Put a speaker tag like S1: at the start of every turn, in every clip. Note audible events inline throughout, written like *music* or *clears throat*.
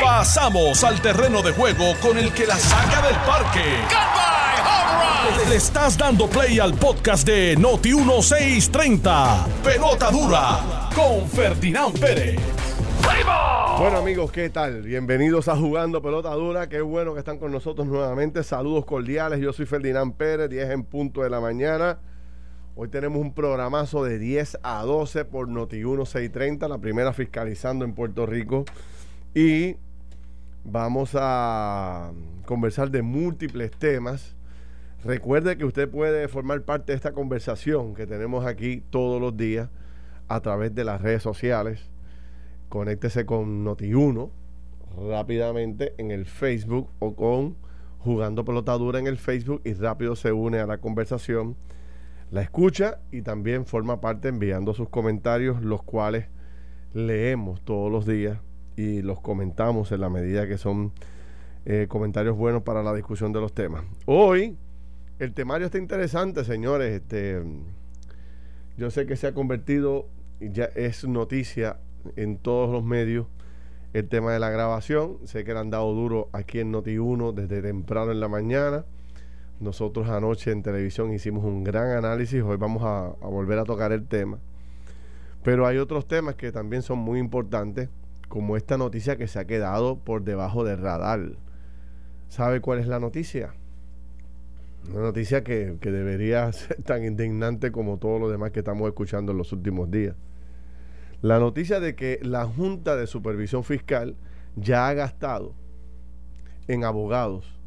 S1: Pasamos al terreno de juego con el que la saca del parque. Le estás dando play al podcast de Noti 1630. Pelota dura con Ferdinand Pérez.
S2: Bueno amigos, ¿qué tal? Bienvenidos a Jugando Pelota Dura. Qué bueno que están con nosotros nuevamente. Saludos cordiales. Yo soy Ferdinand Pérez, 10 en punto de la mañana. Hoy tenemos un programazo de 10 a 12 por Noti 1630, la primera fiscalizando en Puerto Rico. Y vamos a conversar de múltiples temas. Recuerde que usted puede formar parte de esta conversación que tenemos aquí todos los días a través de las redes sociales. Conéctese con Noti1 rápidamente en el Facebook o con Jugando Pelotadura en el Facebook y rápido se une a la conversación. La escucha y también forma parte enviando sus comentarios, los cuales leemos todos los días y los comentamos en la medida que son eh, comentarios buenos para la discusión de los temas. Hoy el temario está interesante, señores. Este, yo sé que se ha convertido, ya es noticia en todos los medios, el tema de la grabación. Sé que le han dado duro aquí en Noti1 desde temprano en la mañana. Nosotros anoche en televisión hicimos un gran análisis. Hoy vamos a, volver a tocar el tema. Pero hay otros temas que también son muy importantes como esta noticia que se ha quedado por debajo del radar. ¿Sabe cuál es la noticia? Una noticia que, que, debería *laughs* ser tan indignante como todo lo demás que estamos escuchando en los últimos días. La noticia de que la Junta de Supervisión Fiscal ya ha gastado en abogados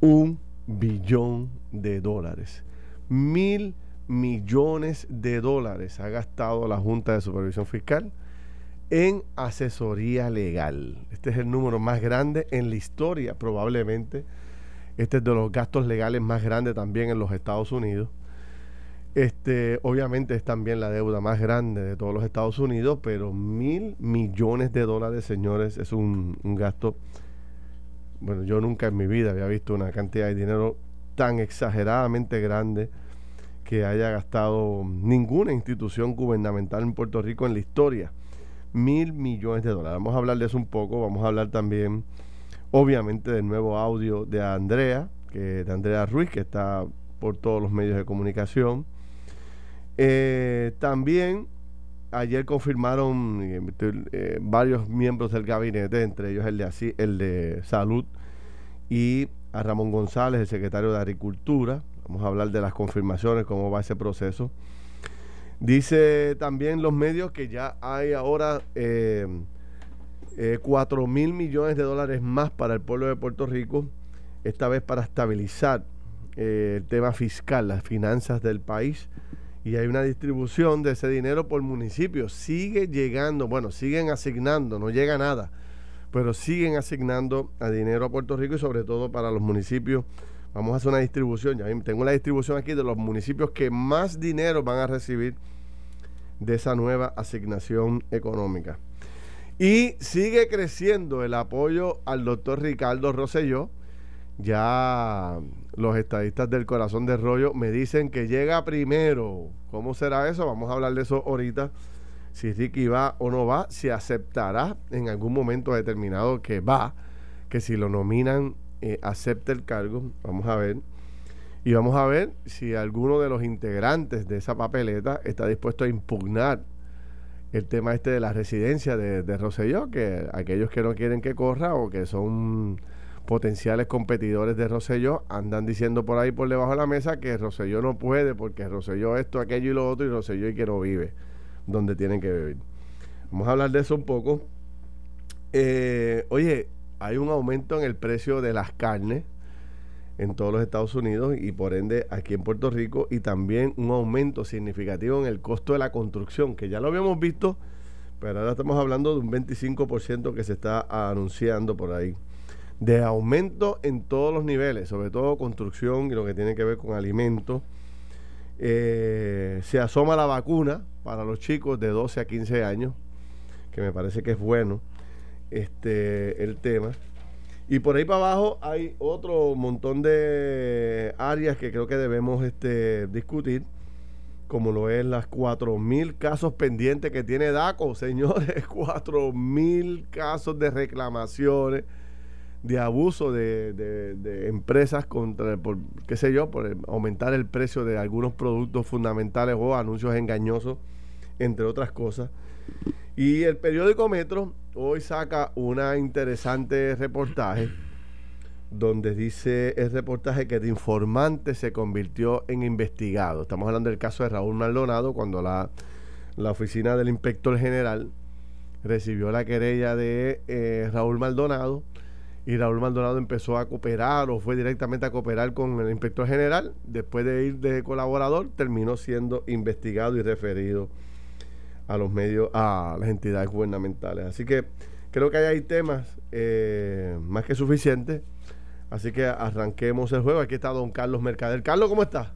S2: un billón de dólares. Mil millones de dólares ha gastado la Junta de Supervisión Fiscal en asesoría legal. Este es el número más grande en la historia, probablemente. Este es de los gastos legales más grandes también en los Estados Unidos. Este, obviamente es también la deuda más grande de todos los Estados Unidos, pero mil millones de dólares, señores, es un, un gasto. Bueno, yo nunca en mi vida había visto una cantidad de dinero tan exageradamente grande que haya gastado ninguna institución gubernamental en Puerto Rico en la historia mil millones de dólares. Vamos a hablar de eso un poco, vamos a hablar también, obviamente, del nuevo audio de Andrea, que, de Andrea Ruiz, que está por todos los medios de comunicación. Eh, también ayer confirmaron eh, eh, varios miembros del gabinete, entre ellos el de, Salud y a Ramón González, el secretario de Agricultura. Vamos a hablar de las confirmaciones, cómo va ese proceso. Dice también los medios que ya hay ahora eh, 4 mil millones de dólares más para el pueblo de Puerto Rico, esta vez para estabilizar eh, el tema fiscal, las finanzas del país. Y hay una distribución de ese dinero por municipio. Sigue llegando, bueno, siguen asignando, no llega nada, pero siguen asignando a dinero a Puerto Rico y sobre todo para los municipios Vamos a hacer una distribución. Ya tengo la distribución aquí de los municipios que más dinero van a recibir de esa nueva asignación económica. Y sigue creciendo el apoyo al doctor Ricardo Rosselló. Ya los estadistas del corazón de rollo me dicen que llega primero. ¿Cómo será eso? Vamos a hablar de eso ahorita. Si Ricky va o no va, si aceptará en algún momento determinado que va, que si lo nominan eh, acepte el cargo. Vamos a ver. Y vamos a ver si alguno de los integrantes de esa papeleta está dispuesto a impugnar el tema este de la residencia de, de Rosselló, que aquellos que no quieren que corra o que son potenciales competidores de Rosselló andan diciendo por ahí por debajo de la mesa que Rosselló no puede porque Rosselló esto, aquello y lo otro y Rosselló y que no vive donde tienen que vivir. Vamos a hablar de eso un poco. Eh, oye, hay un aumento en el precio de las carnes en todos los Estados Unidos y por ende aquí en Puerto Rico y también un aumento significativo en el costo de la construcción, que ya lo habíamos visto, pero ahora estamos hablando de un 25% que se está anunciando por ahí. De aumento en todos los niveles, sobre todo construcción y lo que tiene que ver con alimentos. Eh, se asoma la vacuna para los chicos de 12 a 15 años, que me parece que es bueno este, el tema. Y por ahí para abajo hay otro montón de áreas que creo que debemos este, discutir. como lo es las 4.000 casos pendientes que tiene DACO, *laughs* señores, 4.000 casos de reclamaciones, de abuso de, empresas contra, por, qué sé yo, por aumentar el precio de algunos productos fundamentales o anuncios engañosos, entre otras cosas. Y el periódico Metro hoy saca una interesante reportaje donde dice el reportaje que de informante se convirtió en investigado. Estamos hablando del caso de Raúl Maldonado, cuando la, la oficina del inspector general recibió la querella de eh, Raúl Maldonado y Raúl Maldonado empezó a cooperar o fue directamente a cooperar con el inspector general. Después de ir de colaborador, terminó siendo investigado y referido a los medios, a las entidades gubernamentales. Así que creo que hay temas eh, más que suficientes Así que arranquemos el juego. Aquí está don Carlos Mercader. Carlos, ¿cómo estás?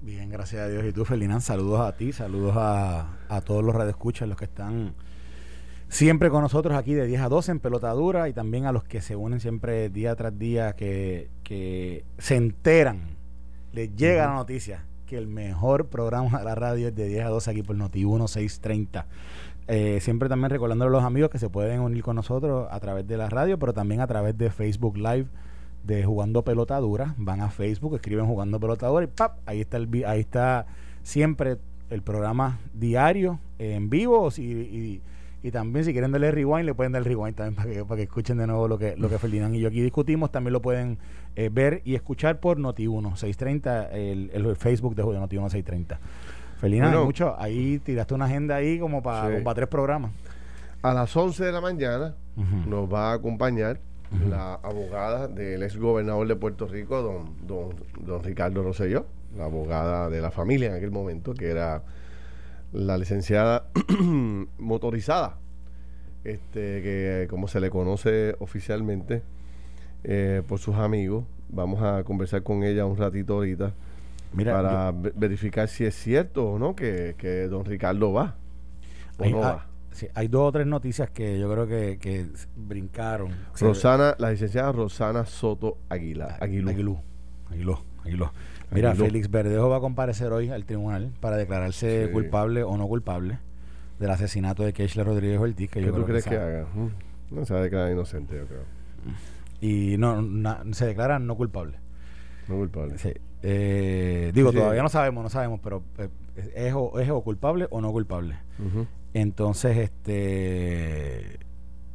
S3: Bien, gracias a Dios. Y tú, Ferdinand, saludos a ti, saludos a, a todos los radioescuchas, los que están siempre con nosotros aquí de 10 a 12 en pelotadura y también a los que se unen siempre día tras día, que, que se enteran, les llega la noticia que el mejor programa de la radio es de 10 a 12 aquí por Noti 1630. Eh, siempre también recordándole a los amigos que se pueden unir con nosotros a través de la radio, pero también a través de Facebook Live de Jugando Pelotadura. Van a Facebook, escriben Jugando Pelotadura y ¡pap! Ahí está, el, ahí está siempre el programa diario en vivo y, y, también si quieren darle rewind le pueden dar rewind también para que, para que escuchen de nuevo lo que, lo que Ferdinand y yo aquí discutimos. También lo pueden eh, ver y escuchar por Noti1 630, el, el Facebook de Noti1 630. Ferdinand, mucho, ahí tiraste una agenda ahí como para, para tres programas.
S2: A las 11 de la mañana nos va a acompañar la abogada del ex gobernador de Puerto Rico, don, don, don Ricardo Rosselló, la abogada de la familia en aquel momento, que era la licenciada *clears throat* motorizada, este, que como se le conoce oficialmente eh, por sus amigos. Vamos a conversar con ella un ratito ahorita para verificar si es cierto o no que, que don Ricardo va o no va
S3: hay dos o tres noticias que yo creo que, que brincaron.
S2: Rosana, la licenciada Rosana Soto Aguilar.
S3: Aguilú. Aguilú. Aguilú. Aguilú. Mira, Félix Verdejo va a comparecer hoy al tribunal para declararse culpable o no culpable del asesinato de Keishla Rodríguez Ortiz.
S2: Que ¿Qué tú crees que, haga? No se va a declarar inocente, yo creo.
S3: Y no, se declara no culpable.
S2: No culpable.
S3: Sí. Eh, digo, todavía no sabemos, no sabemos, pero eh, es, o, es o culpable o no culpable. Entonces, este.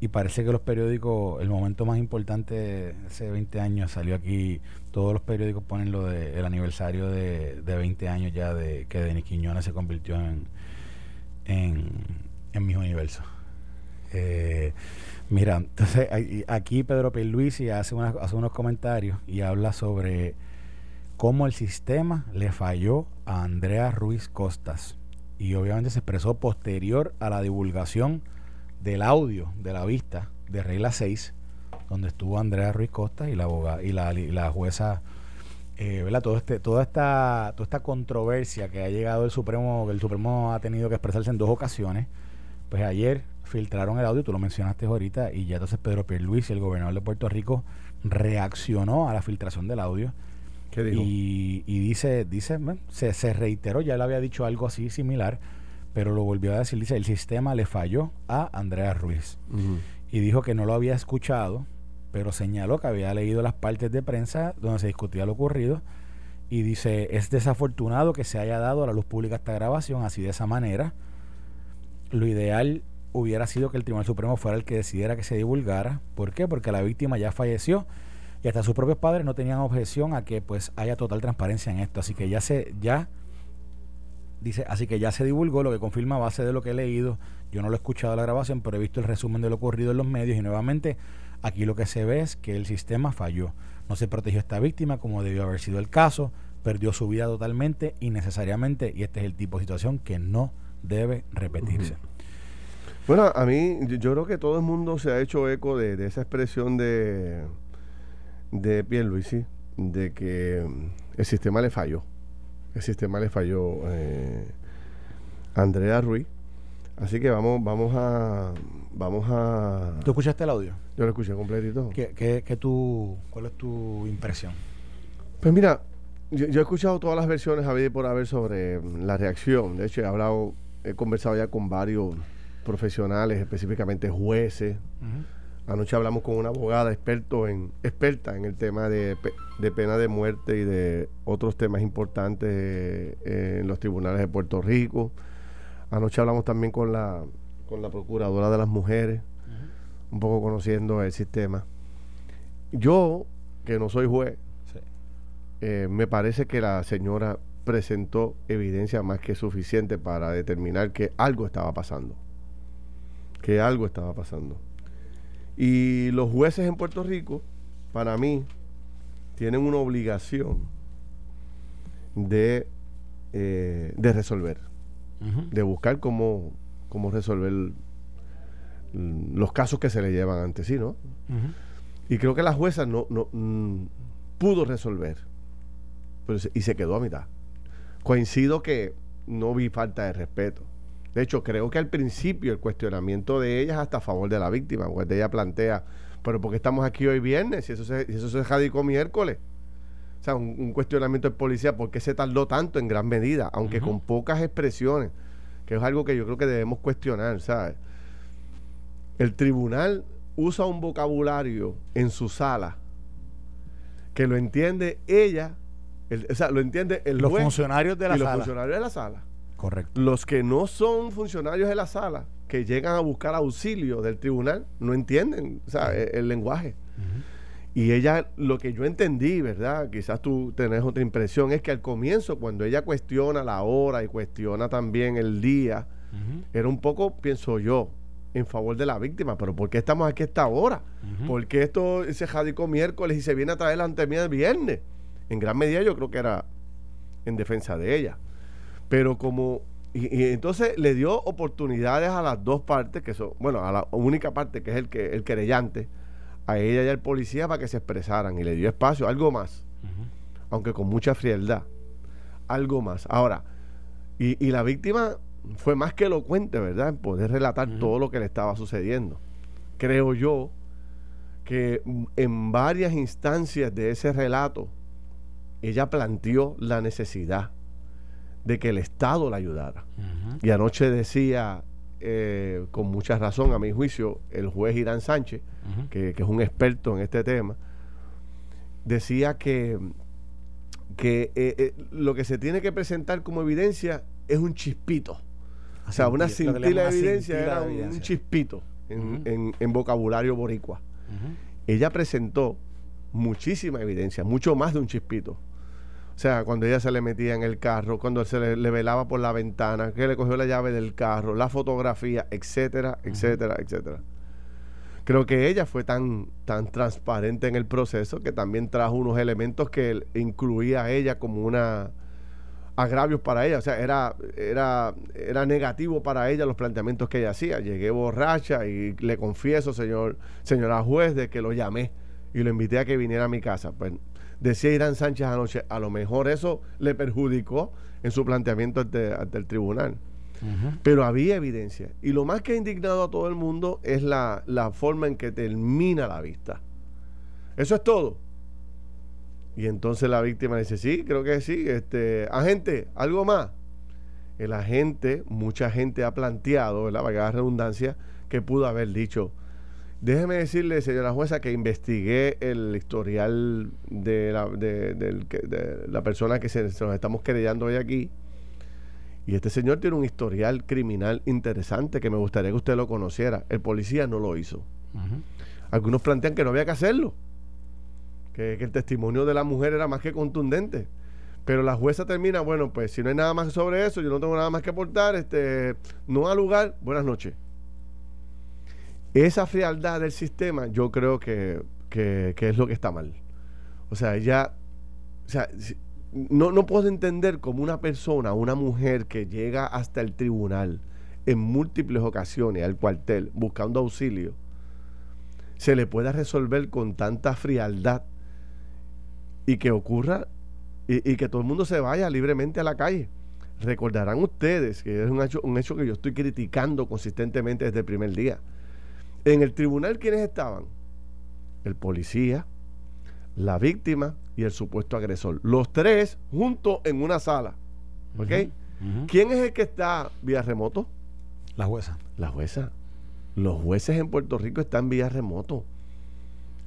S3: Y parece que los periódicos, el momento más importante hace 20 años salió aquí, todos los periódicos ponen lo del el aniversario de, de 20 años ya de que Denis Quiñones se convirtió en, en, en mis universos. Eh, mira, entonces aquí Pedro Pierluisi hace, hace unos comentarios y habla sobre cómo el sistema le falló a Andrea Ruiz Costas y obviamente se expresó posterior a la divulgación del audio de la vista de Regla 6, donde estuvo Andrea Ruiz Costa y la abogada y la, la jueza eh, ¿verdad? Todo este, toda esta toda esta controversia que ha llegado el Supremo, que el Supremo ha tenido que expresarse en dos ocasiones, pues ayer filtraron el audio, tú lo mencionaste ahorita, y ya entonces Pedro Pierluisi, el gobernador de Puerto Rico, reaccionó a la filtración del audio. Y, dice, dice se, se reiteró, ya le había dicho algo así similar, pero lo volvió a decir, dice, el sistema le falló a Andrea Ruiz. Y dijo que no lo había escuchado, pero señaló que había leído las partes de prensa donde se discutía lo ocurrido. Y dice, es desafortunado que se haya dado a la luz pública esta grabación así de esa manera. Lo ideal hubiera sido que el Tribunal Supremo fuera el que decidiera que se divulgara. ¿Por qué? Porque la víctima ya falleció y hasta sus propios padres no tenían objeción a que pues haya total transparencia en esto. Así que ya se, ya, dice, así que ya se divulgó, lo que confirma a base de lo que he leído. Yo no lo he escuchado la grabación, pero he visto el resumen de lo ocurrido en los medios y nuevamente aquí lo que se ve es que el sistema falló. No se protegió a esta víctima como debió haber sido el caso, perdió su vida totalmente, innecesariamente, y este es el tipo de situación que no debe repetirse.
S2: Bueno, a mí yo creo que todo el mundo se ha hecho eco de esa expresión de de Pierluisi de que el sistema le falló. El sistema le falló eh, Andrea Ruiz. Así que vamos, vamos a, vamos a.
S3: ¿Tú escuchaste el audio?
S2: Yo lo escuché completito.
S3: ¿Qué, qué, qué tú, cuál es tu impresión?
S2: Pues mira, yo, he escuchado todas las versiones a por haber sobre mm, la reacción. De hecho, he hablado, he conversado ya con varios profesionales, específicamente jueces. Anoche hablamos con una abogada experto en, experta en el tema de, pena de muerte y de otros temas importantes eh, en los tribunales de Puerto Rico. Anoche hablamos también con la, con la procuradora de las mujeres, un poco conociendo el sistema. Yo, que no soy juez, eh, me parece que la señora presentó evidencia más que suficiente para determinar que algo estaba pasando. Que algo estaba pasando. Y los jueces en Puerto Rico, para mí, tienen una obligación de, eh, de resolver, de buscar cómo, cómo resolver los casos que se le llevan ante sí, ¿no? Y creo que la jueza no, no mm, pudo resolver y se quedó a mitad. Coincido que no vi falta de respeto. De hecho, creo que al principio el cuestionamiento de ella es hasta a favor de la víctima, porque ella plantea, pero ¿por qué estamos aquí hoy viernes? Si eso se, si eso se radicó miércoles. O sea, un, cuestionamiento de policía, ¿por qué se tardó tanto en gran medida? Aunque con pocas expresiones, que es algo que yo creo que debemos cuestionar, ¿sabes? El tribunal usa un vocabulario en su sala que lo entiende ella o sea, lo entiende el
S3: los funcionarios de la
S2: y
S3: sala.
S2: los funcionarios de la sala.
S3: Correcto.
S2: Los que no son funcionarios de la sala, que llegan a buscar auxilio del tribunal, no entienden o sea, el, lenguaje. Y ella, lo que yo entendí, ¿verdad? Quizás tú tenés otra impresión, es que al comienzo, cuando ella cuestiona la hora y cuestiona también el día, era un poco, pienso yo, en favor de la víctima. Pero ¿por qué estamos aquí a esta hora? ¿Por qué esto se jadicó miércoles y se viene a traer la antemía el viernes? en gran medida yo creo que era en defensa de ella. Pero como y, entonces le dio oportunidades a las dos partes, que son, bueno, a la única parte que es el que el querellante, a ella y al policía para que se expresaran y le dio espacio, algo más, aunque con mucha frialdad, algo más. Ahora, y, la víctima fue más que elocuente, ¿verdad? En poder relatar todo lo que le estaba sucediendo. Creo yo que en varias instancias de ese relato, ella planteó la necesidad de que el Estado la ayudara. Y anoche decía, eh, con mucha razón, a mi juicio, el juez Irán Sánchez, que, es un experto en este tema, decía que, que eh, eh, lo que se tiene que presentar como evidencia es un chispito. O sea, una cintila de evidencia era un, chispito en, en, vocabulario boricua. Ella presentó muchísima evidencia, mucho más de un chispito. O sea, cuando ella se le metía en el carro, cuando se le, velaba por la ventana, que le cogió la llave del carro, la fotografía, etcétera, etcétera, etcétera. Creo que ella fue tan, tan transparente en el proceso que también trajo unos elementos que incluía a ella como una agravios para ella, o sea, era, era, era negativo para ella los planteamientos que ella hacía. Llegué borracha y le confieso, señor, señora juez, de que lo llamé y lo invité a que viniera a mi casa. Pues Decía Irán Sánchez anoche, a lo mejor eso le perjudicó en su planteamiento ante, el tribunal. Pero había evidencia. Y lo más que ha indignado a todo el mundo es la, forma en que termina la vista. Eso es todo. Y entonces la víctima dice, sí, creo que sí. Este, agente, algo más. El agente, mucha gente ha planteado, ¿verdad? Para que haga redundancia, que pudo haber dicho, Déjeme decirle, señora jueza, que investigué el historial de la, de, la persona que se, nos estamos querellando hoy aquí. Y este señor tiene un historial criminal interesante que me gustaría que usted lo conociera. El policía no lo hizo. Algunos plantean que no había que hacerlo. Que, que, el testimonio de la mujer era más que contundente. Pero la jueza termina, bueno, pues si no hay nada más sobre eso, yo no tengo nada más que aportar, este, no ha lugar, buenas noches. Esa frialdad del sistema yo creo que, es lo que está mal. O sea, ya, o sea, no, no puedo entender como una persona, una mujer que llega hasta el tribunal en múltiples ocasiones al cuartel buscando auxilio, se le pueda resolver con tanta frialdad y que ocurra y, y, que todo el mundo se vaya libremente a la calle. Recordarán ustedes que es un hecho, un hecho que yo estoy criticando consistentemente desde el primer día en el tribunal, ¿quiénes estaban? El policía, la víctima y el supuesto agresor. Los tres juntos en una sala. ¿Ok? ¿Quién es el que está vía remoto?
S3: La jueza.
S2: La jueza. Los jueces en Puerto Rico están vía remoto.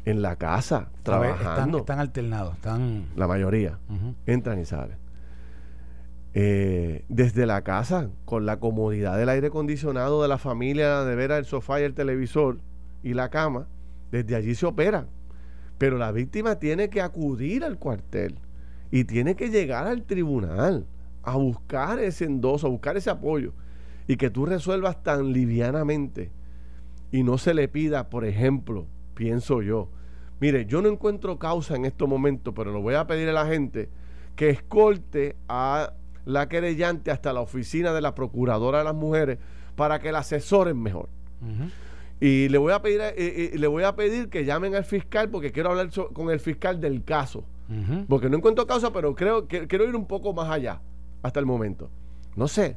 S2: En la casa, trabajando.
S3: Están, alternados. Están...
S2: La mayoría. Entran y salen. Eh, desde la casa, con la comodidad del aire acondicionado de la familia, de ver el sofá y el televisor y la cama, desde allí se opera. Pero la víctima tiene que acudir al cuartel y tiene que llegar al tribunal a buscar ese endoso, a buscar ese apoyo y que tú resuelvas tan livianamente y no se le pida, por ejemplo, pienso yo, mire, yo no encuentro causa en estos momentos, pero lo voy a pedir a la gente que escolte a la querellante hasta la oficina de la procuradora de las mujeres para que la asesoren mejor. Y le voy a pedir eh, eh, le voy a pedir que llamen al fiscal porque quiero hablar con el fiscal del caso. Porque no encuentro causa, pero creo que quiero ir un poco más allá hasta el momento. No sé,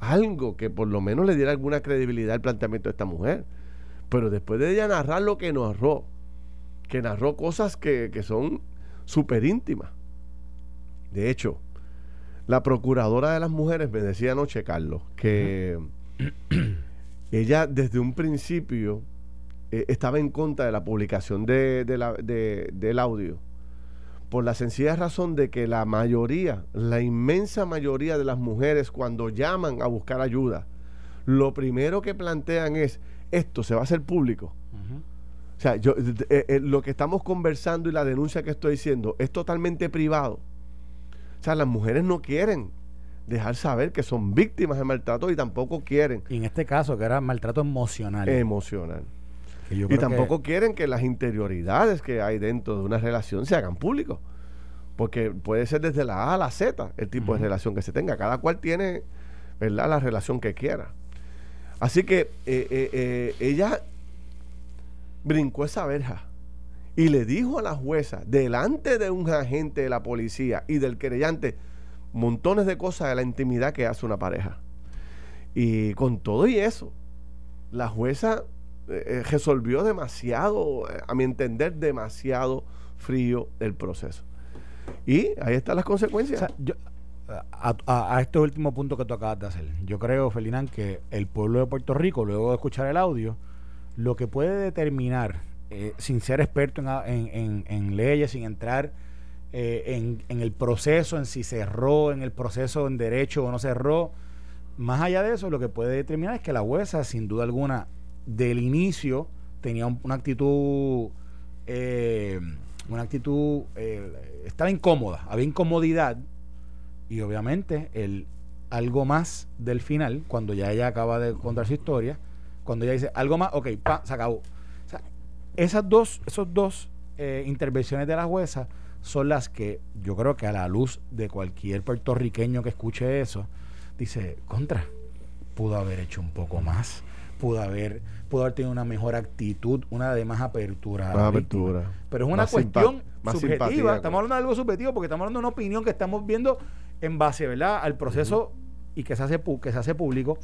S2: algo que por lo menos le diera alguna credibilidad al planteamiento de esta mujer. Pero después de ella narrar lo que narró, que narró cosas que, que son súper íntimas. De hecho, la procuradora de las mujeres me decía anoche, Carlos, que ella desde un principio eh, estaba en contra de la publicación de, del audio por la sencilla razón de que la mayoría, la inmensa mayoría de las mujeres cuando llaman a buscar ayuda, lo primero que plantean es, esto se va a hacer público. O sea, yo, eh, eh, lo que estamos conversando y la denuncia que estoy diciendo es totalmente privado. O sea, las mujeres no quieren dejar saber que son víctimas de maltrato y tampoco quieren.
S3: Y en este caso, que era maltrato emocional.
S2: Emocional. Y tampoco quieren que las interioridades que hay dentro de una relación se hagan públicos. Porque puede ser desde la A a la Z el tipo de relación que se tenga. Cada cual tiene, ¿verdad?, la relación que quiera. Así que eh, eh, eh, ella brincó esa verja y le dijo a la jueza, delante de un agente de la policía y del querellante, montones de cosas de la intimidad que hace una pareja. Y con todo y eso, la jueza eh, eh, resolvió demasiado, eh, a mi entender, demasiado frío el proceso. Y ahí están las consecuencias.
S3: a, este último punto que tú acabas de hacer, yo creo, Felinán, que el pueblo de Puerto Rico, luego de escuchar el audio, lo que puede determinar eh, sin ser experto en, leyes, sin entrar eh, en, el proceso, en si cerró, en el proceso en derecho o no cerró. Más allá de eso, lo que puede determinar es que la jueza, sin duda alguna, del inicio tenía una actitud, eh, una actitud, estaba incómoda, había incomodidad y obviamente el algo más del final, cuando ya ella acaba de contar su historia, cuando ella dice algo más, ok, pa, se acabó esas dos, esos dos eh, intervenciones de la jueza son las que yo creo que a la luz de cualquier puertorriqueño que escuche eso, dice, contra, pudo haber hecho un poco más, pudo haber, pudo haber tenido una mejor actitud, una de más apertura.
S2: Más apertura.
S3: Pero es una cuestión subjetiva, estamos hablando de algo subjetivo porque estamos hablando de una opinión que estamos viendo en base, ¿verdad?, al proceso y que se hace que se hace público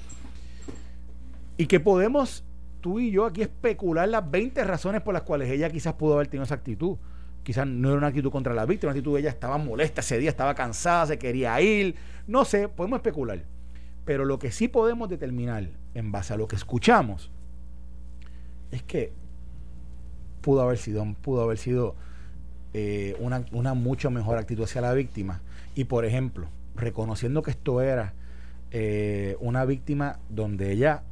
S3: y que podemos tú y yo aquí especular las 20 razones por las cuales ella quizás pudo haber tenido esa actitud. Quizás no era una actitud contra la víctima, una actitud de ella estaba molesta ese día, estaba cansada, se quería ir. No sé, podemos especular. Pero lo que sí podemos determinar en base a lo que escuchamos es que pudo haber sido, pudo haber sido eh, una, una mucho mejor actitud hacia la víctima. Y por ejemplo, reconociendo que esto era eh, una víctima donde ella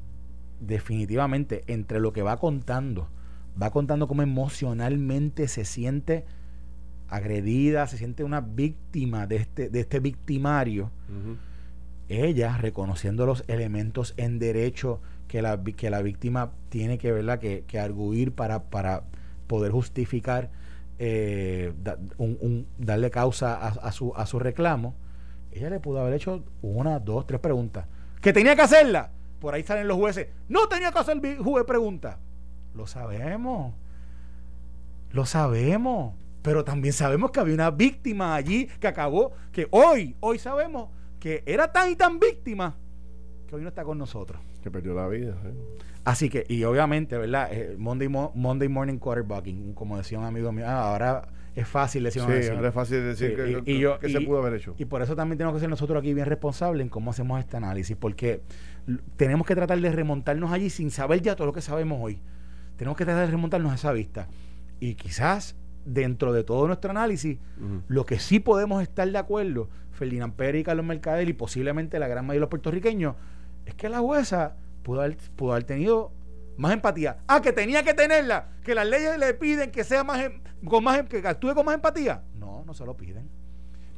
S3: definitivamente entre lo que va contando, va contando cómo emocionalmente se siente agredida, se siente una víctima de este, de este victimario. Ella reconociendo los elementos en derecho que la, que la víctima tiene que, ¿verdad? que, que arguir para, para poder justificar, eh, un, darle causa a, a, su, a su reclamo, ella le pudo haber hecho una, dos, tres preguntas. ¿Que tenía que hacerla? Por ahí salen los jueces. No tenía que hacer el juez pregunta. Lo sabemos. Lo sabemos. Pero también sabemos que había una víctima allí que acabó, que hoy, hoy sabemos que era tan y tan víctima que hoy no está con nosotros.
S2: Que perdió la vida.
S3: Así que, y obviamente, ¿verdad? Eh, Monday, Monday Morning Quarterbacking, como decía un amigo mío, ah, ahora es fácil decir
S2: sí, es fácil decir que, se pudo haber hecho.
S3: Y por eso también tenemos que ser nosotros aquí bien responsables en cómo hacemos este análisis, porque tenemos que tratar de remontarnos allí sin saber ya todo lo que sabemos hoy. Tenemos que tratar de remontarnos a esa vista. Y quizás dentro de todo nuestro análisis, lo que sí podemos estar de acuerdo, Ferdinand Pérez y Carlos Mercader y posiblemente la gran mayoría de los puertorriqueños, es que la jueza pudo haber, pudo haber tenido más empatía. Ah, que tenía que tenerla, que las leyes le piden que sea más, em, con más em, que actúe con más empatía. No, no se lo piden.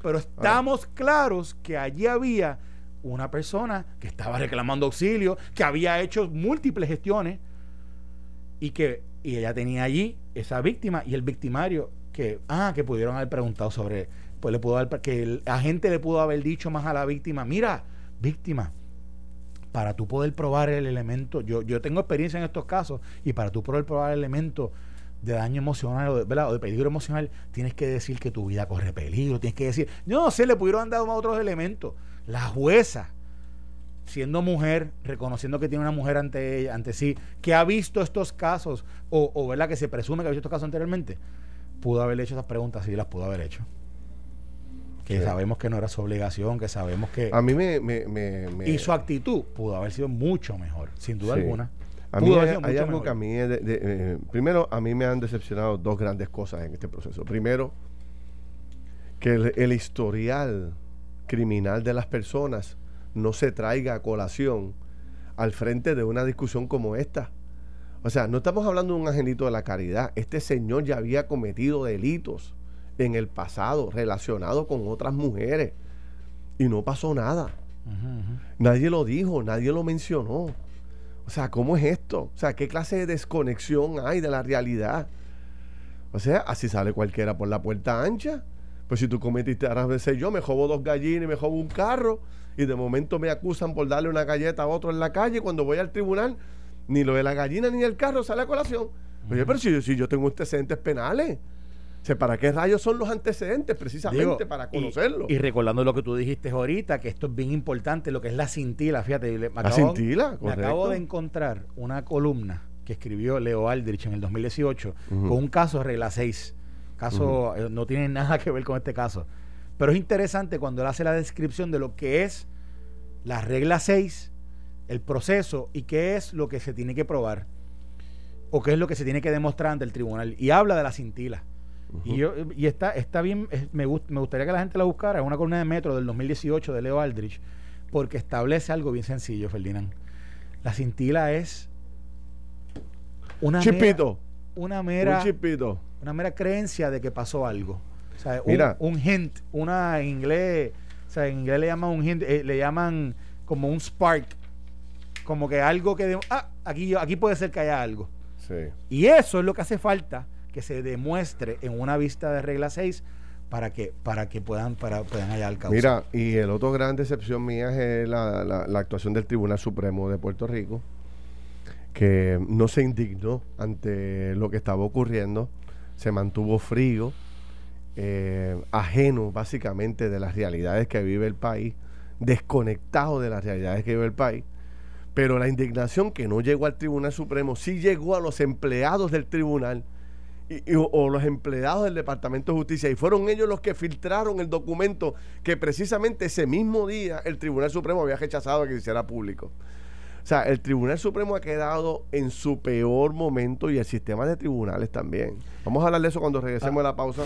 S3: Pero estamos claros que allí había una persona que estaba reclamando auxilio, que había hecho múltiples gestiones y que y ella tenía allí esa víctima y el victimario que ah que pudieron haber preguntado sobre pues le pudo haber que el agente le pudo haber dicho más a la víctima, mira, víctima, para tú poder probar el elemento, yo, yo tengo experiencia en estos casos, y para tú poder probar el elemento de daño emocional o de, de peligro emocional, tienes que decir que tu vida corre peligro, tienes que decir, no sé, le pudieron dar otros elementos. La jueza, siendo mujer, reconociendo que tiene una mujer ante ella, ante sí, que ha visto estos casos, o, o ¿verdad? que se presume que ha visto estos casos anteriormente, pudo haberle hecho esas preguntas, sí las pudo haber hecho que sabemos que no era su obligación, que sabemos que...
S2: A mí me... me,
S3: y su actitud pudo haber sido mucho mejor, sin duda alguna.
S2: A mí hay, algo que a mí... Eh, primero, a mí me han decepcionado dos grandes cosas en este proceso. Primero, que el, historial criminal de las personas no se traiga a colación al frente de una discusión como esta. O sea, no estamos hablando de un angelito de la caridad. Este señor ya había cometido delitos en el pasado relacionado con otras mujeres y no pasó nada. Nadie lo dijo, nadie lo mencionó. O sea, ¿cómo es esto? O sea, ¿qué clase de desconexión hay de la realidad? O sea, así sale cualquiera por la puerta ancha. Pues si tú cometiste, ahora veces yo me jobo dos gallinas y me jobo un carro y de momento me acusan por darle una galleta a otro en la calle, cuando voy al tribunal, ni lo de la gallina ni el carro sale a colación. Oye, pero si, si yo tengo antecedentes penales, ¿para qué rayos son los antecedentes? Precisamente para conocerlo.
S3: Y, recordando lo que tú dijiste ahorita, que esto es bien importante, lo que es la cintila, fíjate. Me
S2: la cintila,
S3: Me acabo de encontrar una columna que escribió Leo Aldrich en el 2018 con un caso de regla 6. Caso, eh, no tiene nada que ver con este caso. Pero es interesante cuando él hace la descripción de lo que es la regla 6, el proceso y qué es lo que se tiene que probar o qué es lo que se tiene que demostrar ante el tribunal. Y habla de la cintila. Y, yo, y está, está bien, me, me gustaría que la gente la buscara, es una columna de metro del 2018 de Leo Aldrich, porque establece algo bien sencillo, Ferdinand. La cintila es una
S2: chipito.
S3: Mera, una mera,
S2: un chipito.
S3: Una mera creencia de que pasó algo. O sea, Mira. Un, hint, una en inglés, o sea, en inglés le llaman un hint, eh, le llaman como un spark, como que algo que ah, aquí aquí puede ser que haya algo.
S2: Sí.
S3: Y eso es lo que hace falta que se demuestre en una vista de regla 6 para que para que puedan para puedan hallar el causa.
S2: Mira, y el otro gran decepción mía es la, la, actuación del Tribunal Supremo de Puerto Rico, que no se indignó ante lo que estaba ocurriendo, se mantuvo frío, eh, ajeno básicamente de las realidades que vive el país, desconectado de las realidades que vive el país. Pero la indignación que no llegó al Tribunal Supremo sí llegó a los empleados del tribunal o los empleados del Departamento de Justicia, y fueron ellos los que filtraron el documento que precisamente ese mismo día el Tribunal Supremo había rechazado que se hiciera público. O sea, el Tribunal Supremo ha quedado en su peor momento y el sistema de tribunales también. Vamos a hablar de eso cuando regresemos de la pausa.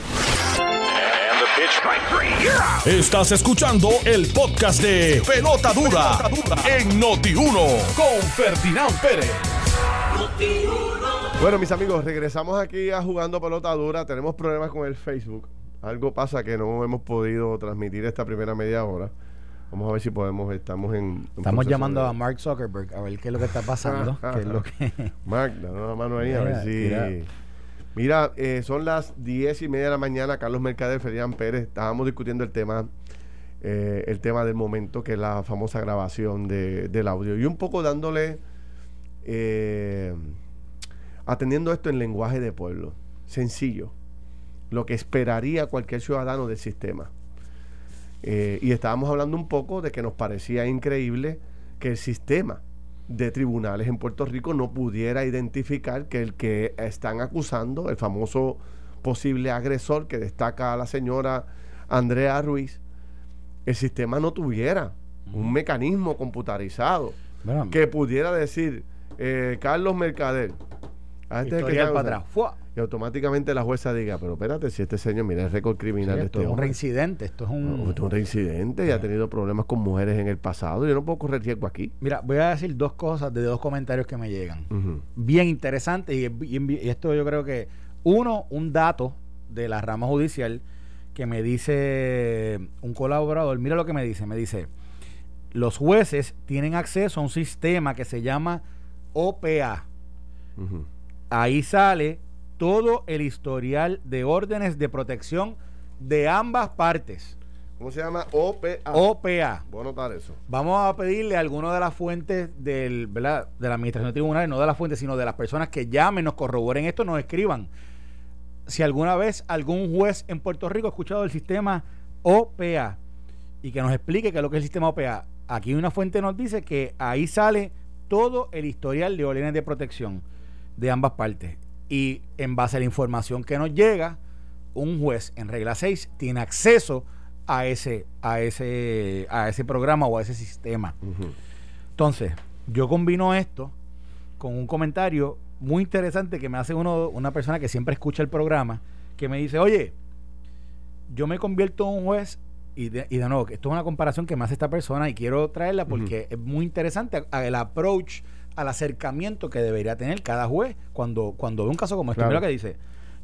S1: Estás escuchando el podcast de Pelota Dura, en Noti1 con Ferdinand Pérez.
S2: Bueno, mis amigos, regresamos aquí a Jugando Pelota Dura. Tenemos problemas con el Facebook. Algo pasa que no hemos podido transmitir esta primera media hora. Vamos a ver si podemos, estamos en...
S3: Estamos llamando a Mark Zuckerberg a ver qué es lo que está pasando. *laughs* qué es lo
S2: que... Mark, dame una mano ahí a ver si... Mira, eh, son las diez y media de la mañana. Carlos Mercader, Ferdinand Pérez, estábamos discutiendo el tema, eh, el tema del momento, que es la famosa grabación de, del audio. Y un poco dándole... Eh, atendiendo esto en lenguaje de pueblo, sencillo, lo que esperaría cualquier ciudadano del sistema. Eh, y estábamos hablando un poco de que nos parecía increíble que el sistema de tribunales en Puerto Rico no pudiera identificar que el que están acusando, el famoso posible agresor que destaca a la señora Andrea Ruiz, el sistema no tuviera un mecanismo computarizado que pudiera decir, eh, Carlos Mercader,
S3: a este que para atrás.
S2: Y automáticamente la jueza diga, pero espérate, si este señor, mira el récord criminal
S3: de esto es un reincidente, esto es un...
S2: un reincidente y ha tenido problemas con mujeres en el pasado. Yo no puedo correr riesgo aquí.
S3: Mira, voy a decir dos cosas de dos comentarios que me llegan. Bien interesantes y, y, esto yo creo que, uno, un dato de la rama judicial que me dice un colaborador, mira lo que me dice, me dice, los jueces tienen acceso a un sistema que se llama OPA. Ahí sale todo el historial de órdenes de protección de ambas partes.
S2: ¿Cómo se llama? OPA.
S3: OPA.
S2: Voy a notar eso.
S3: Vamos a pedirle a alguno de las fuentes del, de la Administración de Tribunales, no de las fuentes, sino de las personas que llamen, nos corroboren esto, nos escriban. Si alguna vez algún juez en Puerto Rico ha escuchado el sistema OPA y que nos explique qué es lo que es el sistema OPA. Aquí una fuente nos dice que ahí sale todo el historial de órdenes de protección de ambas partes. Y en base a la información que nos llega, un juez en regla 6 tiene acceso a ese, a ese, a ese programa o a ese sistema. Entonces, yo combino esto con un comentario muy interesante que me hace uno, una persona que siempre escucha el programa, que me dice, oye, yo me convierto en un juez y de, y de nuevo, esto es una comparación que me hace esta persona y quiero traerla porque es muy interesante el approach al acercamiento que debería tener cada juez cuando, cuando ve un caso como este. Mira que dice,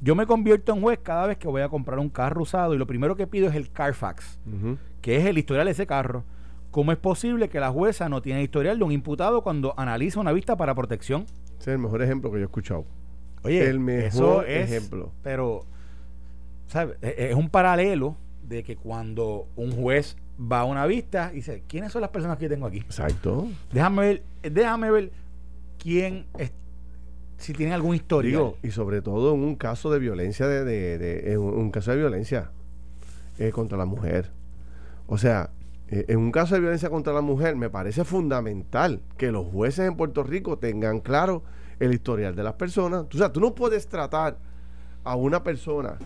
S3: yo me convierto en juez cada vez que voy a comprar un carro usado y lo primero que pido es el Carfax, que es el historial de ese carro. ¿Cómo es posible que la jueza no tiene historial de un imputado cuando analiza una vista para protección?
S2: Ese es el mejor ejemplo que yo he escuchado.
S3: Oye, el mejor ejemplo. Pero, ¿sabes? E, e, es un paralelo de que cuando un juez va a una vista y dice, ¿quiénes son las personas que tengo aquí?
S2: Exacto.
S3: Déjame ver, déjame ver quién si tiene algún histórico.
S2: y sobre todo en un caso de violencia de, un caso de violencia eh, contra la mujer. O sea, eh, en un caso de violencia contra la mujer me parece fundamental que los jueces en Puerto Rico tengan claro el historial de las personas. O sea, tú no puedes tratar a una persona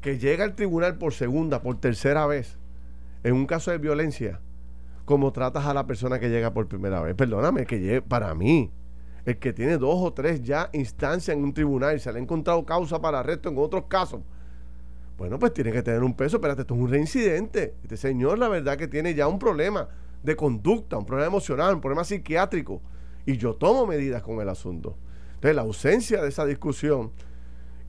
S2: que llega al tribunal por segunda, por tercera vez, en un caso de violencia, como tratas a la persona que llega por primera vez. Perdóname, que llegue, para mí, el que tiene dos o tres ya instancias en un tribunal y se le ha encontrado causa para arresto en otros casos, bueno, pues tiene que tener un peso. Espérate, esto es un reincidente. Este señor, la verdad, que tiene ya un problema de conducta, un problema emocional, un problema psiquiátrico. Y yo tomo medidas con el asunto. Entonces, la ausencia de esa discusión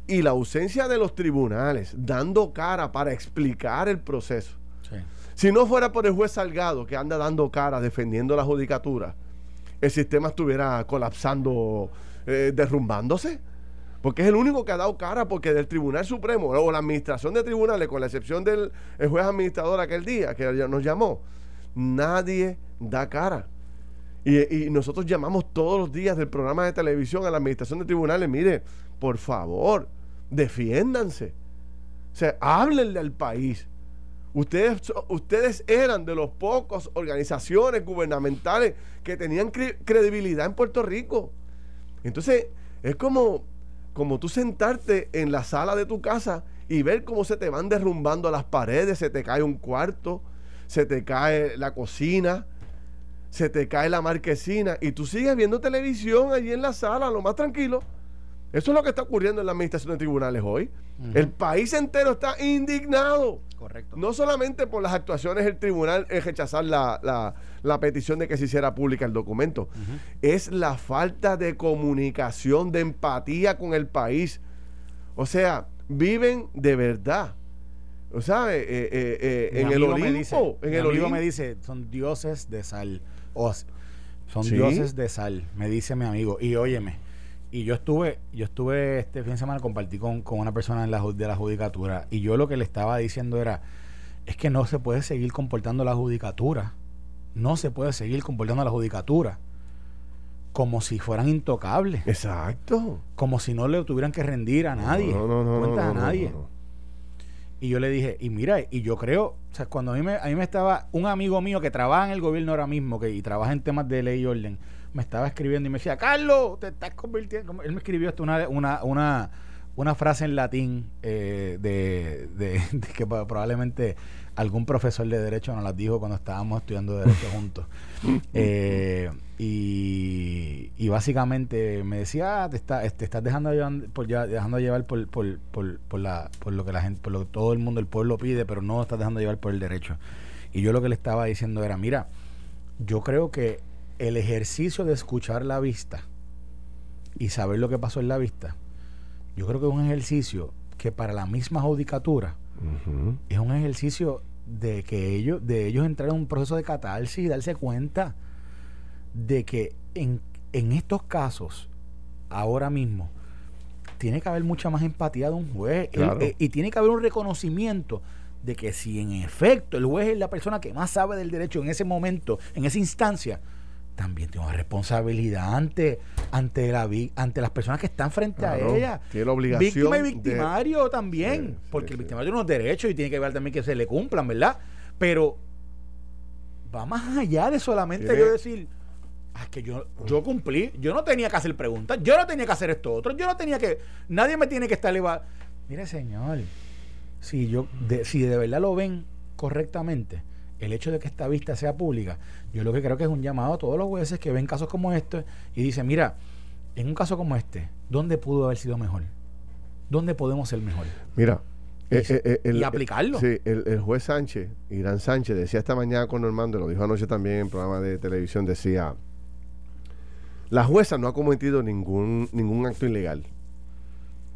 S2: y la ausencia de los tribunales dando cara para explicar el proceso. Si no fuera por el juez Salgado que anda dando cara defendiendo la judicatura, el sistema estuviera colapsando, eh, derrumbándose. Porque es el único que ha dado cara, porque del Tribunal Supremo o la administración de tribunales, con la excepción del juez administrador aquel día que nos llamó, nadie da cara. Y, y, nosotros llamamos todos los días del programa de televisión a la administración de tribunales, mire, por favor, defiéndanse. O sea, háblenle al país. Ustedes, ustedes eran de los pocos organizaciones gubernamentales que tenían credibilidad en Puerto Rico. Entonces, es como, como tú sentarte en la sala de tu casa y ver cómo se te van derrumbando las paredes, se te cae un cuarto, se te cae la cocina, se te cae la marquesina y tú sigues viendo televisión allí en la sala, lo más tranquilo. Eso es lo que está ocurriendo en la administración de tribunales hoy. El país entero está indignado.
S3: Correcto.
S2: No solamente por las actuaciones del tribunal en rechazar la, petición de que se hiciera pública el documento, es la falta de comunicación, de empatía con el país. O sea, viven de verdad. O sea, eh, eh, eh, en el Olimpo.
S3: Me dice, en el amigo me dice, son dioses de sal. O, son dioses de sal, me dice mi amigo. Y óyeme, y yo estuve, yo estuve este fin de semana, compartí con, una persona en la, de la judicatura y yo lo que le estaba diciendo era, es que no se puede seguir comportando la judicatura, no se puede seguir comportando la judicatura como si fueran intocables.
S2: Exacto.
S3: Como si no le tuvieran que rendir a nadie, no, no, no, cuentas a nadie. Y yo le dije, y mira, y yo creo, o sea, cuando a mí me, a mí me estaba un amigo mío que trabaja en el gobierno ahora mismo, que y trabaja en temas de ley y orden, me estaba escribiendo y me decía, Carlos, te estás convirtiendo. Él me escribió hasta una, una, una, una frase en latín eh, de, de, *laughs* que probablemente algún profesor de derecho nos las dijo cuando estábamos estudiando derecho *laughs* juntos. Eh, y, y, básicamente me decía, ah, te, está, te estás dejando llevar por, dejando llevar por, por, por, por, la, por lo que la gente, por lo que todo el mundo, el pueblo pide, pero no estás dejando llevar por el derecho. Y yo lo que le estaba diciendo era, mira, yo creo que el ejercicio de escuchar la vista y saber lo que pasó en la vista, yo creo que es un ejercicio que para la misma judicatura es un ejercicio de que ellos, de ellos entrar en un proceso de catarsis y darse cuenta de que en, en estos casos, ahora mismo, tiene que haber mucha más empatía de un juez. Eh, y tiene que haber un reconocimiento de que si en efecto el juez es la persona que más sabe del derecho en ese momento, en esa instancia, también tiene una responsabilidad ante, ante, la, ante las personas que están frente a ella.
S2: Tiene la obligación.
S3: Víctima y victimario también, porque el victimario tiene unos derechos y tiene que ver también que se le cumplan, ¿verdad? Pero va más allá de solamente yo decir, ah, que yo, yo cumplí, yo no tenía que hacer preguntas, yo no tenía que hacer esto otro, yo no tenía que, nadie me tiene que estar elevado. Mire, señor, si yo de, si de verdad lo ven correctamente, el hecho de que esta vista sea pública, yo lo que creo que es un llamado a todos los jueces que ven casos como este y dicen, mira, en un caso como este, ¿dónde pudo haber sido mejor? ¿Dónde podemos ser mejor?
S2: Mira,
S3: y, eh, eh, eh, aplicarlo.
S2: Sí, el, juez Sánchez, Irán Sánchez, decía esta mañana con Normando, lo dijo anoche también en programa de televisión, decía, la jueza no ha cometido ningún, ningún acto ilegal.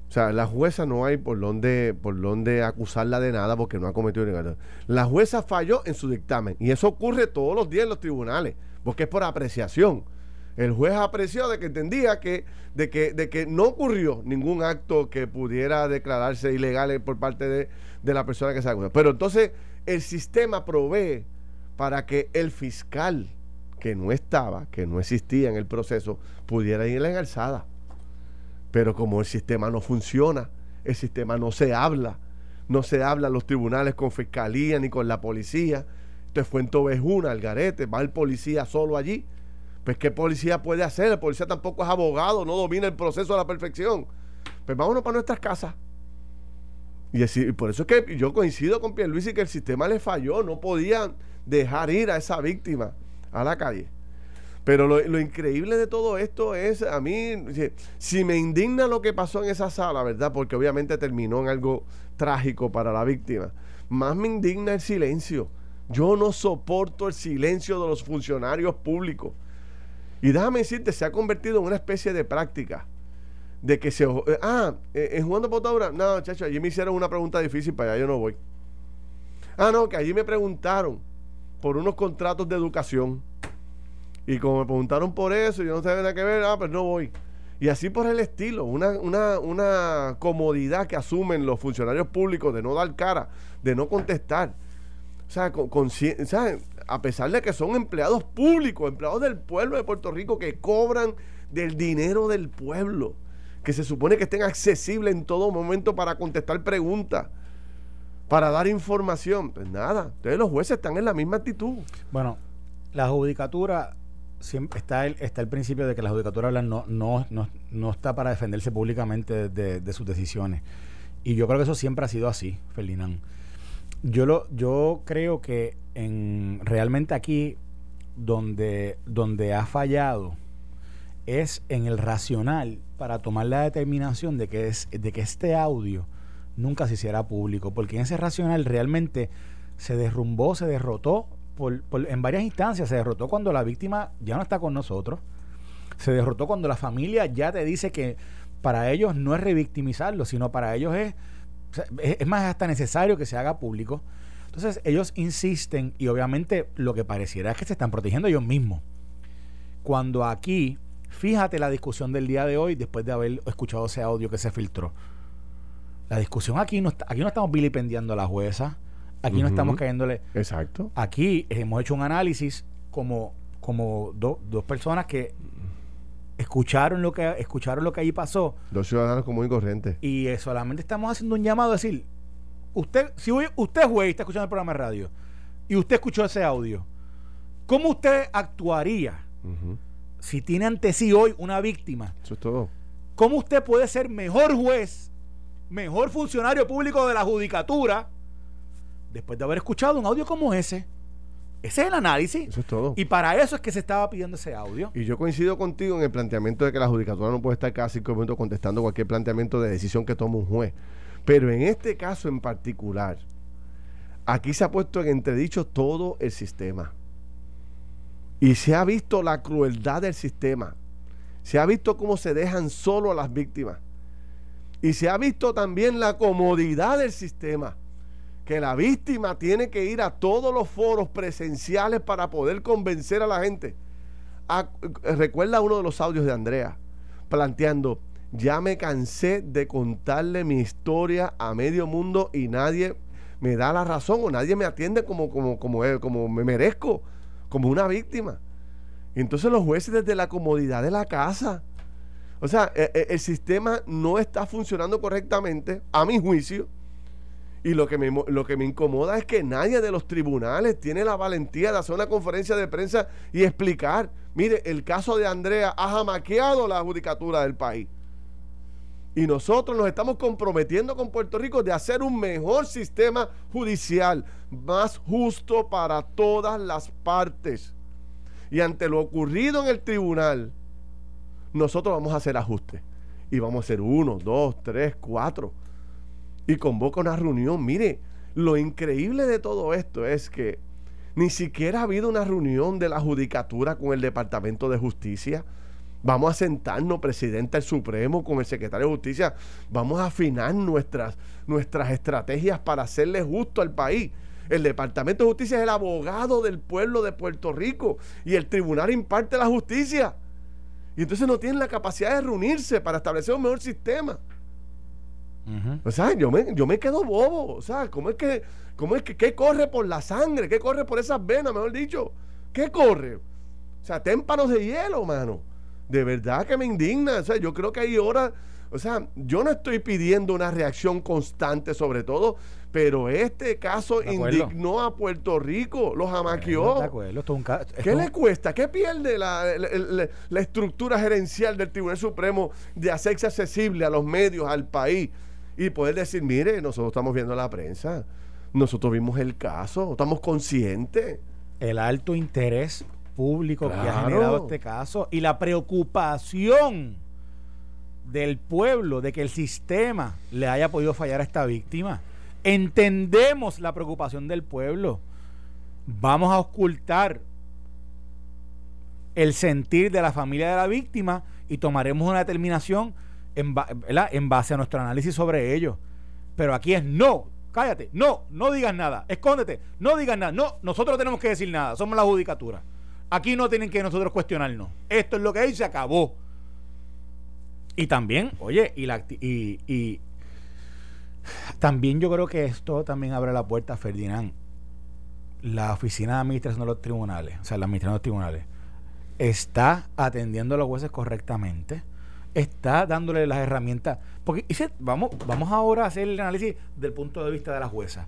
S2: O sea, la jueza no hay por donde, por donde acusarla de nada porque no ha cometido ningún La jueza falló en su dictamen y eso ocurre todos los días en los tribunales porque es por apreciación. El juez apreció de que entendía que de que, de que no ocurrió ningún acto que pudiera declararse ilegal por parte de, de la persona que se acusa. Pero entonces el sistema provee para que el fiscal que no estaba, que no existía en el proceso, pudiera ir en la alzada. Pero como el sistema no funciona, el sistema no se habla, no se habla en los tribunales con fiscalía ni con la policía. Entonces fue en una, al garete, va el policía solo allí. Pues ¿qué policía puede hacer? El policía tampoco es abogado, no domina el proceso a la perfección. Pues vámonos para nuestras casas. Y, y por eso es que yo coincido con Pierluisi que el sistema le falló, no podían dejar ir a esa víctima a la calle. Pero lo, increíble de todo esto es, a mí, si, me indigna lo que pasó en esa sala, ¿verdad? Porque obviamente terminó en algo trágico para la víctima, más me indigna el silencio. Yo no soporto el silencio de los funcionarios públicos. Y déjame decirte, se ha convertido en una especie de práctica. De que se... Eh, ah, eh, en jugando potadura. No, chacho, allí me hicieron una pregunta difícil, para allá yo no voy. Ah, no, que allí me preguntaron por unos contratos de educación. Y como me preguntaron por eso, yo no sabía nada que ver, ah, pues no voy. Y así por el estilo, una, una, una comodidad que asumen los funcionarios públicos de no dar cara, de no contestar. O sea, con, a pesar de que son empleados públicos, empleados del pueblo de Puerto Rico que cobran del dinero del pueblo, que se supone que estén accesibles en todo momento para contestar preguntas, para dar información. Pues nada, entonces los jueces están en la misma actitud.
S3: Bueno, la judicatura siempre está el, está el principio de que la judicatura no, no, no, no está para defenderse públicamente de, sus decisiones. Y yo creo que eso siempre ha sido así, Ferdinand. Yo, lo, yo creo que en, realmente aquí donde, donde ha fallado es en el racional para tomar la determinación de que, es, de que este audio nunca se hiciera público, porque en ese racional realmente se derrumbó, se derrotó en varias instancias. Se derrotó cuando la víctima ya no está con nosotros. Se derrotó cuando la familia ya te dice que para ellos no es revictimizarlo, sino para ellos es, es, más hasta necesario que se haga público. Entonces ellos insisten y obviamente lo que pareciera es que se están protegiendo ellos mismos. Cuando aquí, fíjate la discusión del día de hoy después de haber escuchado ese audio que se filtró. La discusión aquí no, aquí no estamos vilipendiando a la jueza, Aquí no estamos cayéndole.
S2: Exacto.
S3: Aquí hemos hecho un análisis como, como dos personas que escucharon lo que escucharon lo que allí pasó.
S2: Dos ciudadanos común y corrientes.
S3: Y solamente estamos haciendo un llamado a decir, usted, si usted es juez y está escuchando el programa de radio y usted escuchó ese audio, ¿cómo usted actuaría si tiene ante sí hoy una víctima?
S2: Eso es todo.
S3: ¿Cómo usted puede ser mejor juez mejor funcionario público de la judicatura, después de haber escuchado un audio como ese. Ese es el análisis.
S2: Eso es todo.
S3: Y para eso es que se estaba pidiendo ese audio.
S2: Y yo coincido contigo en el planteamiento de que la judicatura no puede estar cada cinco minutos contestando cualquier planteamiento de decisión que tome un juez. Pero en este caso en particular, aquí se ha puesto en entredicho todo el sistema. Y se ha visto la crueldad del sistema. Se ha visto cómo se dejan solo a las víctimas. Y se ha visto también la comodidad del sistema. Que la víctima tiene que ir a todos los foros presenciales para poder convencer a la gente. recuerda uno de los audios de Andrea planteando, ya me cansé de contarle mi historia a medio mundo y nadie me da la razón o nadie me atiende como, como, como, como me merezco, como una víctima. Y entonces los jueces desde la comodidad de la casa. O sea, e, e, el, sistema no está funcionando correctamente, a mi juicio. Y lo que, me, lo que me incomoda es que nadie de los tribunales tiene la valentía de hacer una conferencia de prensa y explicar, mire, el caso de Andrea ha jamaqueado la judicatura del país. Y nosotros nos estamos comprometiendo con Puerto Rico de hacer un mejor sistema judicial, más justo para todas las partes. Y ante lo ocurrido en el tribunal, nosotros vamos a hacer ajustes. Y vamos a hacer uno, dos, tres, cuatro. Y convoca una reunión. Mire, lo increíble de todo esto es que ni siquiera ha habido una reunión de la judicatura con el Departamento de Justicia Vamos a sentarnos, presidente del Supremo, con el secretario de Justicia. Vamos a afinar nuestras, nuestras estrategias para hacerle justo al país. El Departamento de Justicia es el abogado del pueblo de Puerto Rico y el tribunal imparte la justicia. Y entonces no tienen la capacidad de reunirse para establecer un mejor sistema. O sea, yo me, yo me quedo bobo. O sea, ¿cómo es que, cómo es que, qué corre por la sangre? ¿Qué corre por esas venas, mejor dicho? ¿Qué corre? O sea, témpanos de hielo, mano de verdad que me indigna. O sea, yo creo que hay horas, o sea, yo no estoy pidiendo una reacción constante sobre todo, pero este caso indignó a Puerto Rico, los amaqueó. ¿Qué le cuesta? ¿Qué pierde la, la, estructura gerencial del Tribunal Supremo de hacerse accesible a los medios, al país y poder decir, mire, nosotros estamos viendo la prensa, nosotros vimos el caso, estamos conscientes.
S3: El alto interés público que ha generado este caso y la preocupación del pueblo de que el sistema le haya podido fallar a esta víctima. Entendemos la preocupación del pueblo. Vamos a ocultar el sentir de la familia de la víctima y tomaremos una determinación en, base a nuestro análisis sobre ello. Pero aquí es no, cállate, no, no digas nada, escóndete, no digas nada, no, nosotros tenemos que decir nada, somos la judicatura. Aquí no tienen que nosotros cuestionarnos. Esto es lo que hay se acabó. Y también, oye, y, la, y, y también yo creo que esto también abre la puerta a Ferdinand. La oficina de administración de los tribunales, o sea, la administración de los tribunales, está atendiendo a los jueces correctamente, está dándole las herramientas. Porque vamos, vamos ahora a hacer el análisis del punto de vista de la jueza.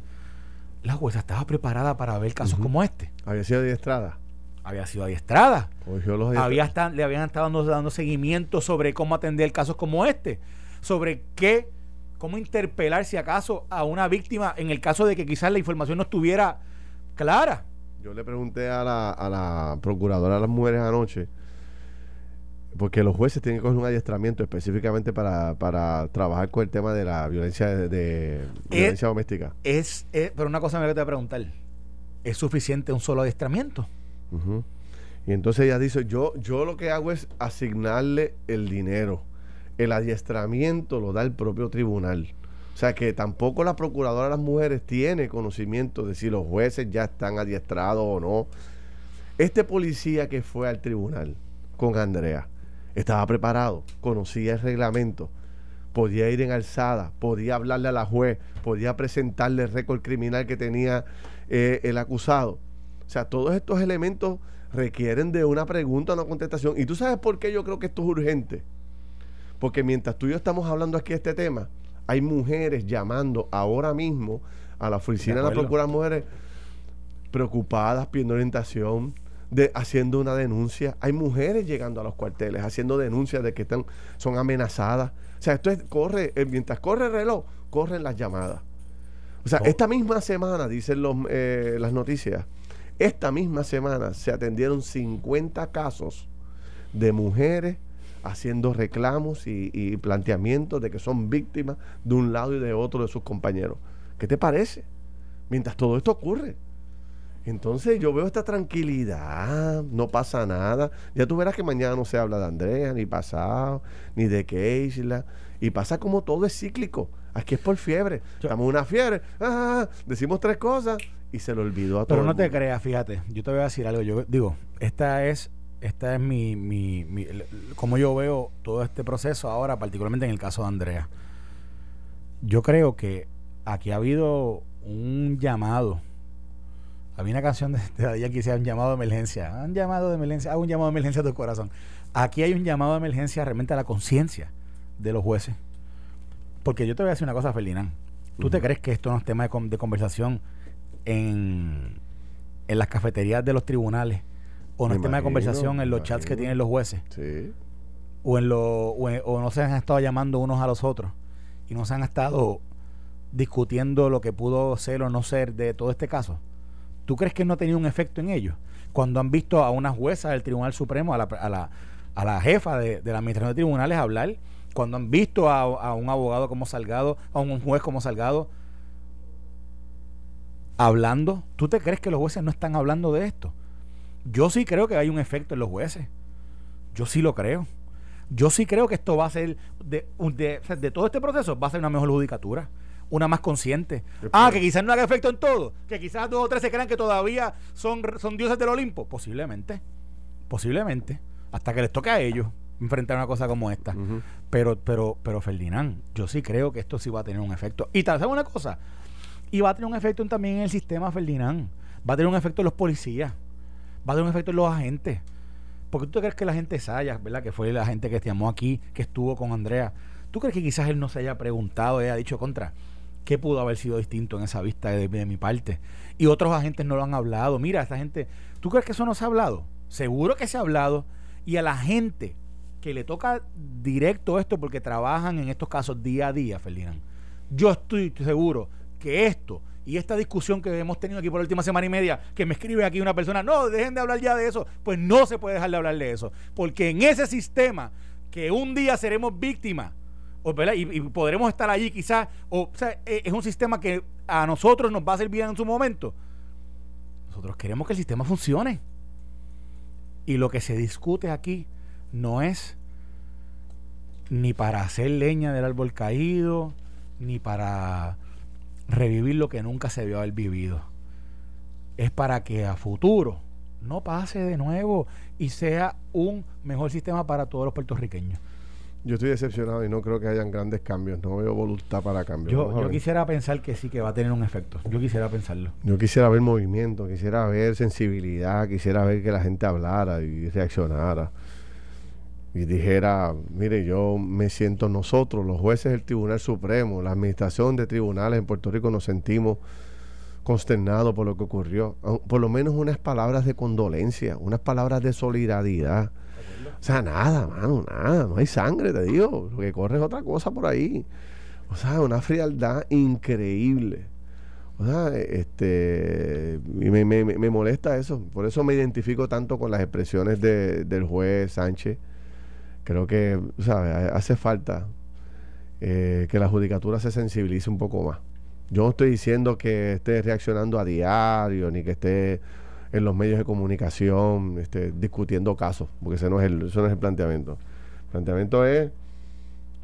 S3: La jueza estaba preparada para ver casos como este.
S2: Había sido adiestrada
S3: había sido adiestrada. Había le habían estado dando, seguimiento sobre cómo atender casos como este, sobre qué, cómo interpelar si acaso a una víctima en el caso de que quizás la información no estuviera clara.
S2: Yo le pregunté a la, a la procuradora de las mujeres anoche, porque los jueces tienen que coger un adiestramiento específicamente para, trabajar con el tema de la violencia de, violencia doméstica.
S3: Es, pero una cosa me voy a preguntar, ¿es suficiente un solo adiestramiento?
S2: Y entonces ella dice, yo, yo lo que hago es asignarle el dinero. El adiestramiento lo da el propio tribunal. O sea que tampoco la procuradora de las mujeres tiene conocimiento de si los jueces ya están adiestrados o no. Este policía que fue al tribunal con Andrea estaba preparado, conocía el reglamento, podía ir en alzada, podía hablarle a la juez, podía presentarle el récord criminal que tenía eh, el acusado o sea, todos estos elementos requieren de una pregunta, una contestación. ¿Y tú sabes por qué yo creo que esto es urgente? Porque mientras tú y yo estamos hablando aquí de este tema, hay mujeres llamando ahora mismo a la oficina de, la Procuraduría de Mujeres preocupadas, pidiendo orientación, de haciendo una denuncia. Hay mujeres llegando a los cuarteles haciendo denuncias de que están, son amenazadas. O sea, esto es, corre, eh, mientras corre el reloj, corren las llamadas. O sea, esta misma semana, dicen los, eh, las noticias, esta misma semana se atendieron 50 casos de mujeres haciendo reclamos y, y, planteamientos de que son víctimas de un lado y de otro de sus compañeros. ¿Qué te parece? Mientras todo esto ocurre. Entonces yo veo esta tranquilidad, no pasa nada. Ya tú verás que mañana no se habla de Andrea, ni pasado, ni de Keisla. Y pasa como todo es cíclico. Aquí es por fiebre. Estamos en una fiebre. Ah, decimos tres cosas y se lo olvidó a
S3: todo.
S2: Pero
S3: no te creas, fíjate. Yo te voy a decir algo. Yo digo, esta es, esta es mi, mi, mi, como yo veo todo este proceso ahora, particularmente en el caso de Andrea. Yo creo que aquí ha habido un llamado. Había una canción de, de que decía un llamado de emergencia. Un llamado de emergencia. Hago un llamado de emergencia a tu corazón. Aquí hay un llamado de emergencia realmente a la conciencia de los jueces. Porque yo te voy a decir una cosa, Ferdinand. ¿Tú te crees que esto no es tema de, de conversación en, en, las cafeterías de los tribunales? ¿O no es tema de conversación en los chats que tienen los jueces?
S2: Sí.
S3: O, en lo, o, en, o no se han estado llamando unos a los otros y no se han estado discutiendo lo que pudo ser o no ser de todo este caso. ¿Tú crees que no ha tenido un efecto en ellos? Cuando han visto a una jueza del Tribunal Supremo, a la, a la, a la jefa de, de la Administración de Tribunales hablar cuando han visto a, a, un abogado como Salgado, a un juez como Salgado, hablando, ¿tú te crees que los jueces no están hablando de esto? Yo sí creo que hay un efecto en los jueces. Yo sí lo creo. Yo sí creo que esto va a ser, de, de, de todo este proceso, va a ser una mejor judicatura una más consciente. Ah, que quizás no haga efecto en todo. Que quizás dos o tres se crean que todavía son, son dioses del Olimpo. Posiblemente. Posiblemente. Hasta que les toque a ellos enfrentar una cosa como esta. Uh -huh. Pero, pero, pero Ferdinand, yo sí creo que esto sí va a tener un efecto. Y tal, ¿sabes una cosa? Y va a tener un efecto también en el sistema, Ferdinand. Va a tener un efecto en los policías. Va a tener un efecto en los agentes. Porque tú crees que la gente Sayas, ¿verdad? Que fue la gente que te llamó aquí, que estuvo con Andrea. ¿Tú crees que quizás él no se haya preguntado, haya dicho contra? ¿Qué pudo haber sido distinto en esa vista de, mi parte? Y otros agentes no lo han hablado. Mira, esta gente, ¿tú crees que eso no se ha hablado? Seguro que se ha hablado. Y a la gente que le toca directo esto porque trabajan en estos casos día a día, Ferdinand. Yo estoy seguro que esto y esta discusión que hemos tenido aquí por la última semana y media, que me escribe aquí una persona, no, dejen de hablar ya de eso, pues no se puede dejar de hablar de eso. Porque en ese sistema que un día seremos víctimas, y, podremos estar allí quizás, o, sea, es un sistema que a nosotros nos va a servir en su momento. Nosotros queremos que el sistema funcione. Y lo que se discute aquí no es ni para hacer leña del árbol caído, ni para revivir lo que nunca se vio haber vivido. Es para que a futuro no pase de nuevo y sea un mejor sistema para todos los puertorriqueños.
S2: Yo estoy decepcionado y no creo que hayan grandes cambios. No veo voluntad para cambios.
S3: Yo, yo quisiera pensar que sí, que va a tener un efecto. Yo quisiera pensarlo.
S2: Yo quisiera ver movimiento, quisiera ver sensibilidad, quisiera ver que la gente hablara y reaccionara. Y dijera, mire, yo me siento nosotros, los jueces del Tribunal Supremo, la administración de tribunales en Puerto Rico, nos sentimos consternados por lo que ocurrió. Por lo menos unas palabras de condolencia, unas palabras de solidaridad. O sea, nada, mano, nada, no hay sangre, te digo. Lo que corre es otra cosa por ahí. O sea, una frialdad increíble. O sea, este, y me, molesta eso. Por eso me identifico tanto con las expresiones de, del juez Sánchez. Creo que, ¿sabes? Hace falta eh, que la judicatura se sensibilice un poco más. Yo no estoy diciendo que esté reaccionando a diario, ni que esté en los medios de comunicación este, discutiendo casos, porque ese no, es el, eso no es el planteamiento. El planteamiento es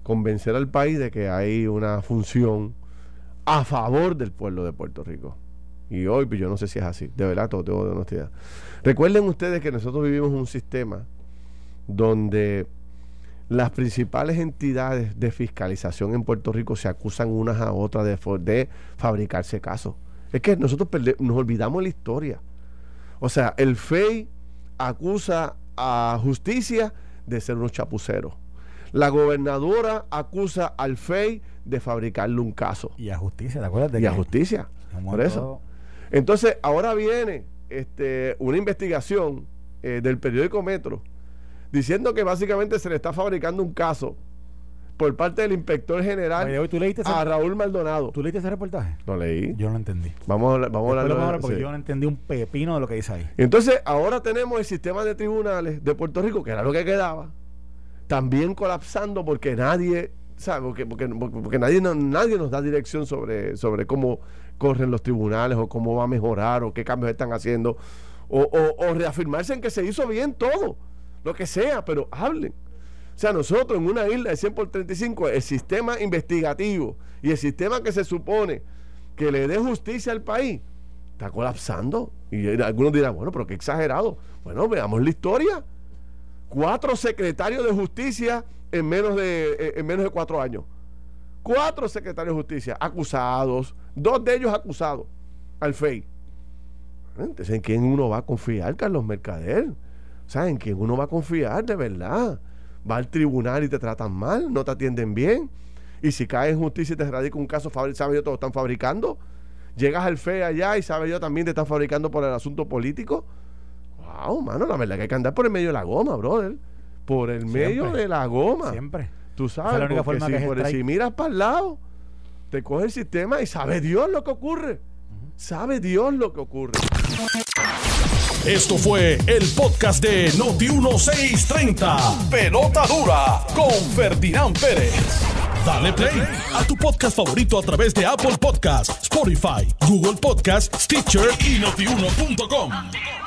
S2: convencer al país de que hay una función a favor del pueblo de Puerto Rico. Y hoy pues yo no sé si es así, de verdad, todo tengo de honestidad. Recuerden ustedes que nosotros vivimos un sistema donde las principales entidades de fiscalización en Puerto Rico se acusan unas a otras de, de fabricarse casos. Es que nosotros nos olvidamos la historia. O sea, el FEI acusa a justicia de ser unos chapuceros. La gobernadora acusa al FEI de fabricarle un caso.
S3: Y a justicia, ¿te acuerdas de
S2: Y
S3: que
S2: a justicia. Por eso. Entonces, ahora viene este, una investigación eh, del periódico Metro diciendo que básicamente se le está fabricando un caso por parte del inspector general a Raúl Maldonado.
S3: ¿Tú leíste ese reportaje?
S2: Lo leí.
S3: Yo no lo entendí.
S2: Vamos a, vamos a hablar
S3: porque yo no entendí un pepino de lo que dice ahí.
S2: Entonces, ahora tenemos el sistema de tribunales de Puerto Rico, que era lo que quedaba, también colapsando porque nadie, ¿sabe? Porque, porque, nadie, nadie nos da dirección sobre, sobre cómo corren los tribunales o cómo va a mejorar o qué cambios están haciendo o, o reafirmarse en que se hizo bien todo, lo que sea, pero hablen. O sea, nosotros en una isla de 100 por 35, el sistema investigativo y el sistema que se supone que le dé justicia al país está colapsando. Y algunos dirán, bueno, pero qué exagerado. Bueno, veamos la historia. Cuatro secretarios de justicia en menos de, eh, en menos de cuatro años. Cuatro secretarios de justicia acusados, dos de ellos acusados al FEI. Entonces, ¿en quién uno va a confiar, Carlos Mercader? O sea, ¿en quién uno va a confiar de verdad? Va al tribunal y te tratan mal, no te atienden bien. Y si caes en justicia y te radica un caso, ¿sabes yo te lo están fabricando? Llegas al FE allá y sabes yo también te están fabricando por el asunto político. Wow, mano, la verdad que hay que andar por el medio de la goma, brother. Por el medio de la goma.
S3: Siempre.
S2: Tú sabes, porque si, miras para el lado, te coge el sistema y sabe Dios lo que ocurre. Sabe Dios lo que ocurre.
S1: Esto fue el podcast de Noti1630. Pelota dura con Ferdinand Pérez. Dale play a tu podcast favorito a través de Apple Podcasts, Spotify, Google Podcasts, Stitcher y notiuno.com.